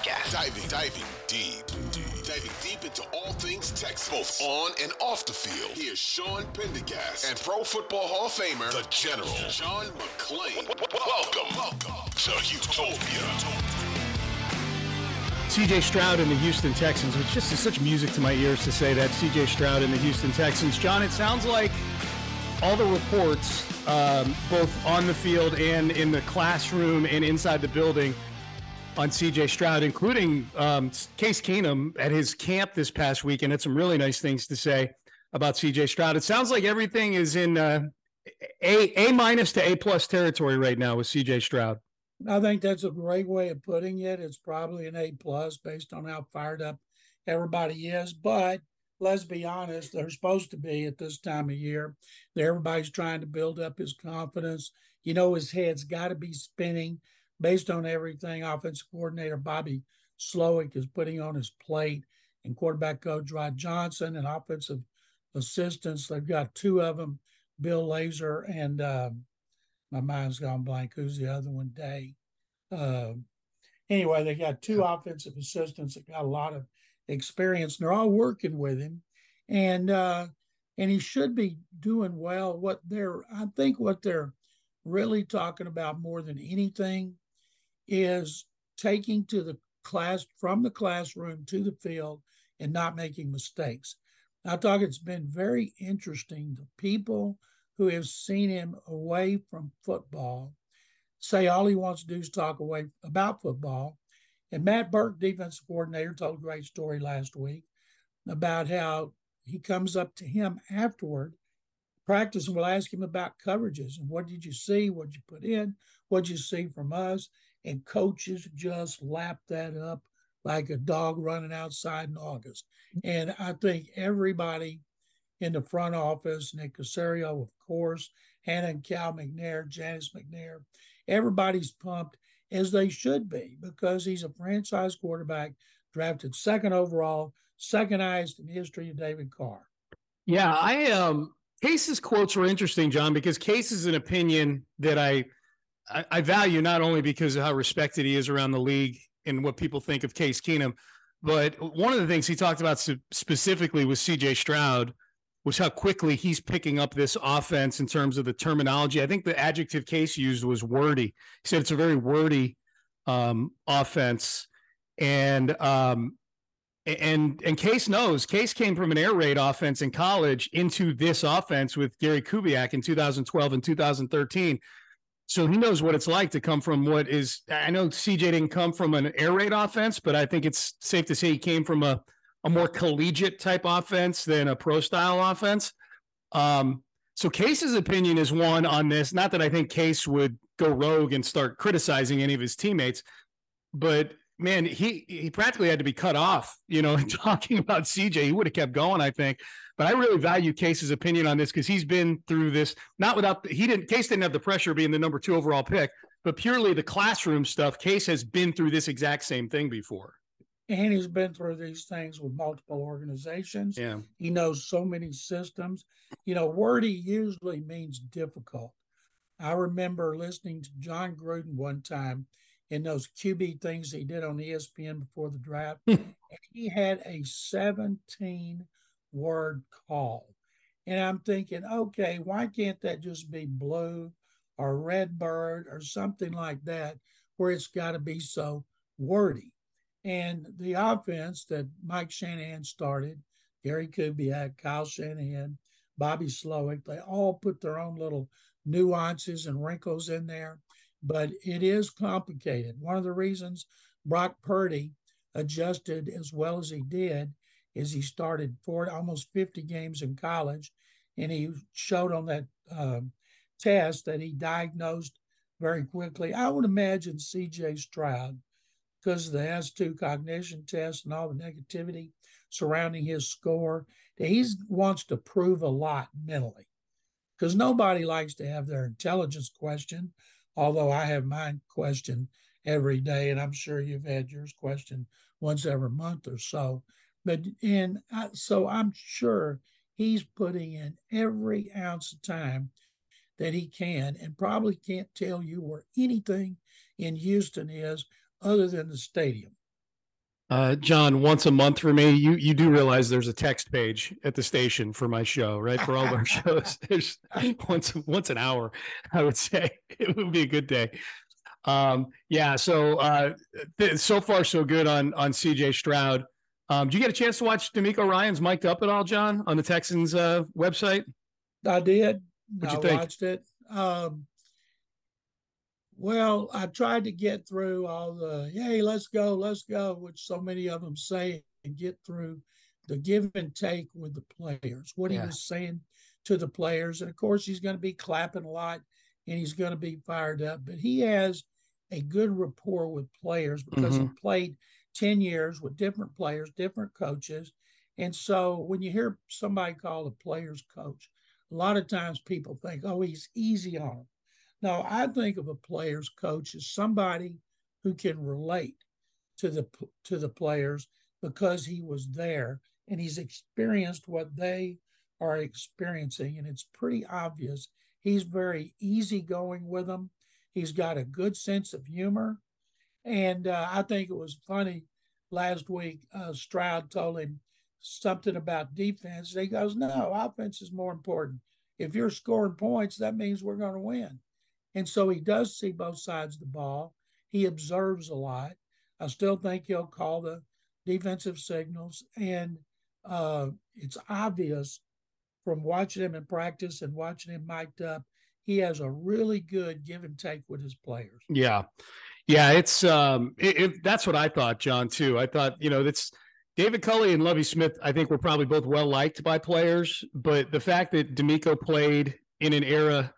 podcast. Diving, diving deep, diving deep into all things Texas, both on and off the field. Here's Sean Pendergast and Pro Football Hall of Famer, the General, John McClain. Welcome, welcome to Houtopia. CJ Stroud and the Houston Texans, which just is such music to my ears to say that. CJ Stroud and the Houston Texans. John, it sounds like all the reports, um, both on the field and in the classroom and inside the building, on CJ Stroud, including um, Case Keenum at his camp this past week, and had some really nice things to say about CJ Stroud. It sounds like everything is in uh, a a minus to a plus territory right now with CJ Stroud. I think that's a great way of putting it. It's probably an A plus based on how fired up everybody is. But let's be honest, they're supposed to be at this time of year. Everybody's trying to build up his confidence. You know, his head's got to be spinning based on everything offensive coordinator Bobby Slowik is putting on his plate and quarterback coach Rod Johnson and offensive assistants. They've got two of them, Bill Lazor and uh, my mind's gone blank. Who's the other one? Day. Uh, anyway, they got two offensive assistants that got a lot of experience. And they're all working with him, and uh, and he should be doing well. What they're, I think, what they're really talking about more than anything is taking to the class from the classroom to the field and not making mistakes. I thought it's been very interesting. The people who have seen him away from football say all he wants to do is talk away about football. And Matt Burke, defensive coordinator, told a great story last week about how he comes up to him afterward, practice, and will ask him about coverages and what did you see, what did you put in, what did you see from us, and coaches just lap that up like a dog running outside in August. And I think everybody in the front office, Nick Caserio, of course, Hannah and Cal McNair, Janice McNair, everybody's pumped as they should be because he's a franchise quarterback drafted second overall, second highest in the history of David Carr. Yeah, I um Case's quotes were interesting, John, because Case is an opinion that I, I I value not only because of how respected he is around the league and what people think of Case Keenum, but one of the things he talked about specifically with CJ Stroud was how quickly he's picking up this offense in terms of the terminology. I think the adjective Case used was wordy. He said it's a very wordy um, offense, and um, and and Case knows. Case came from an air raid offense in college into this offense with Gary Kubiak in 2012 and 2013. So he knows what it's like to come from what is. I know CJ didn't come from an air raid offense, but I think it's safe to say he came from a a more collegiate type offense than a pro style offense. Um, so Case's opinion is one on this. Not that I think Case would go rogue and start criticizing any of his teammates, but man, he he practically had to be cut off, you know, talking about CJ. He would have kept going, I think. But I really value Case's opinion on this because he's been through this, not without he didn't Case didn't have the pressure of being the number two overall pick, but purely the classroom stuff. Case has been through this exact same thing before. And he's been through these things with multiple organizations. Yeah. He knows so many systems. You know, wordy usually means difficult. I remember listening to Jon Gruden one time in those QB things he did on ESPN before the draft. Hmm. and he had a 17 word call. And I'm thinking, okay, why can't that just be blue or Redbird or something like that, where it's got to be so wordy. And the offense that Mike Shanahan started, Gary Kubiak, Kyle Shanahan, Bobby Slowik, they all put their own little nuances and wrinkles in there, but it is complicated. One of the reasons Brock Purdy adjusted as well as he did is he started for almost 50 games in college, and he showed on that uh, test that he diagnosed very quickly. I would imagine C.J. Stroud, because of the S2 cognition test and all the negativity surrounding his score, that he wants to prove a lot mentally. Because nobody likes to have their intelligence questioned, although I have mine questioned every day, and I'm sure you've had yours questioned once every month or so. But and I, so I'm sure he's putting in every ounce of time that he can, and probably can't tell you where anything in Houston is other than the stadium. Uh, John, once a month for me, you you do realize there's a text page at the station for my show, right? For all of our shows, there's once once an hour. I would say it would be a good day. Um, yeah. So uh, th- so far so good on on CJ Stroud. Um, did you get a chance to watch DeMeco Ryans mic'd up at all, John, on the Texans uh, website? I did. What'd you I think? watched it. Um, well, I tried to get through all the "Hey, let's go, let's go," which so many of them say, and get through the give and take with the players. What Yeah. he was saying to the players, and of course, he's going to be clapping a lot, and he's going to be fired up. But he has a good rapport with players because he mm-hmm. played ten years with different players, different coaches, and so when you hear somebody called a player's coach, a lot of times people think, "Oh, he's easy on them." No, I think of a player's coach as somebody who can relate to the to the players because he was there and he's experienced what they are experiencing, and it's pretty obvious. He's very easygoing with them. He's got a good sense of humor, and uh, I think it was funny last week. Uh, Stroud told him something about defense. He goes, "No, offense is more important. If you're scoring points, that means we're going to win." And so he does see both sides of the ball. He observes a lot. I still think he'll call the defensive signals. And uh, it's obvious from watching him in practice and watching him mic'd up, he has a really good give and take with his players. Yeah, yeah, it's um, it, it, that's what I thought, John. Too. I thought you know that's David Culley and Lovie Smith. I think were probably both well liked by players, but the fact that DeMeco played in an era,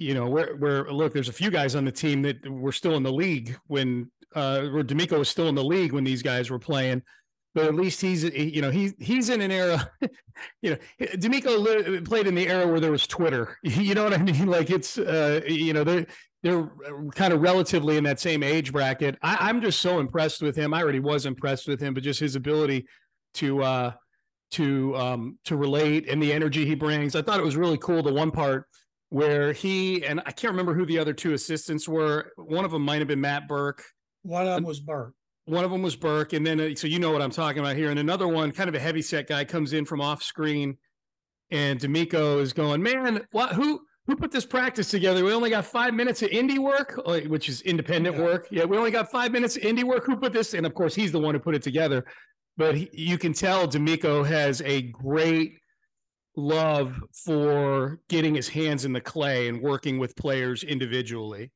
you know, where where look, there's a few guys on the team that were still in the league when uh, where DeMeco was still in the league when these guys were playing. But at least he's, you know, he he's in an era, you know, DeMeco played in the era where there was Twitter. You know what I mean? Like it's, uh, you know, they're they're kind of relatively in that same age bracket. I, I'm just so impressed with him. I already was impressed with him, but just his ability to uh, to um, to relate and the energy he brings. I thought it was really cool. The one part where he and I can't remember who the other two assistants were. One of them might have been Matt Burke. One of them was Burke. One of them was Burke, and then uh, so you know what I'm talking about here. And another one, kind of a heavy set guy, comes in from off screen, and DeMeco is going, "Man, what? Who? Who put this practice together? We only got five minutes of indie work, uh, which is independent Yeah. work. Yeah, we only got five minutes of indie work. Who put this? And of course, he's the one who put it together. But he, you can tell DeMeco has a great love for getting his hands in the clay and working with players individually.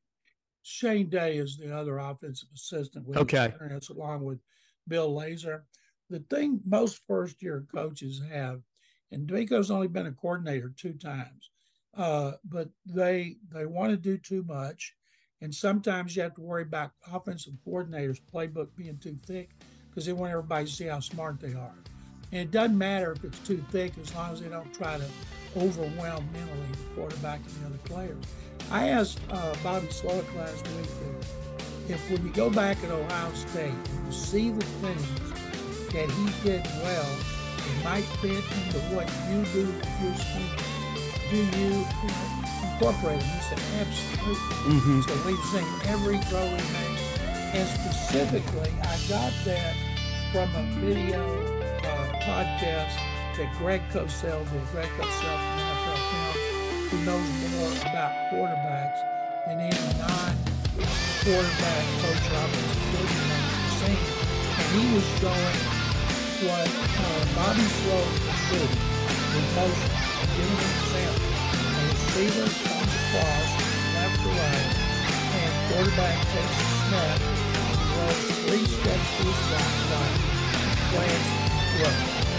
Shane Day is the other offensive assistant with Okay. experience, along with Bill Lazor. The thing most first year coaches have, and DeMeco's only been a coordinator two times, uh, but they they want to do too much, and sometimes you have to worry about offensive coordinators' playbook being too thick because they want everybody to see how smart they are. And it doesn't matter if it's too thick as long as they don't try to overwhelm mentally the quarterback and the other players. I asked uh, Bobby Slowik last week if, when you go back at Ohio State, and you see the things that he did well, it might fit into what you do with your scheme. Do you incorporate it? He said, absolutely. So we've seen every throw he made. And specifically, I got that from a video podcast that Greg Cosell did. Greg Cosell from NFL Film. who knows more about quarterbacks than any non-quarterback coach I've ever seen. And he was showing what uh, Bobby Slowik can do in motion, giving an example. A receiver comes across left to right, and quarterback takes a snap, throws three steps to his right, right, plants, and throws.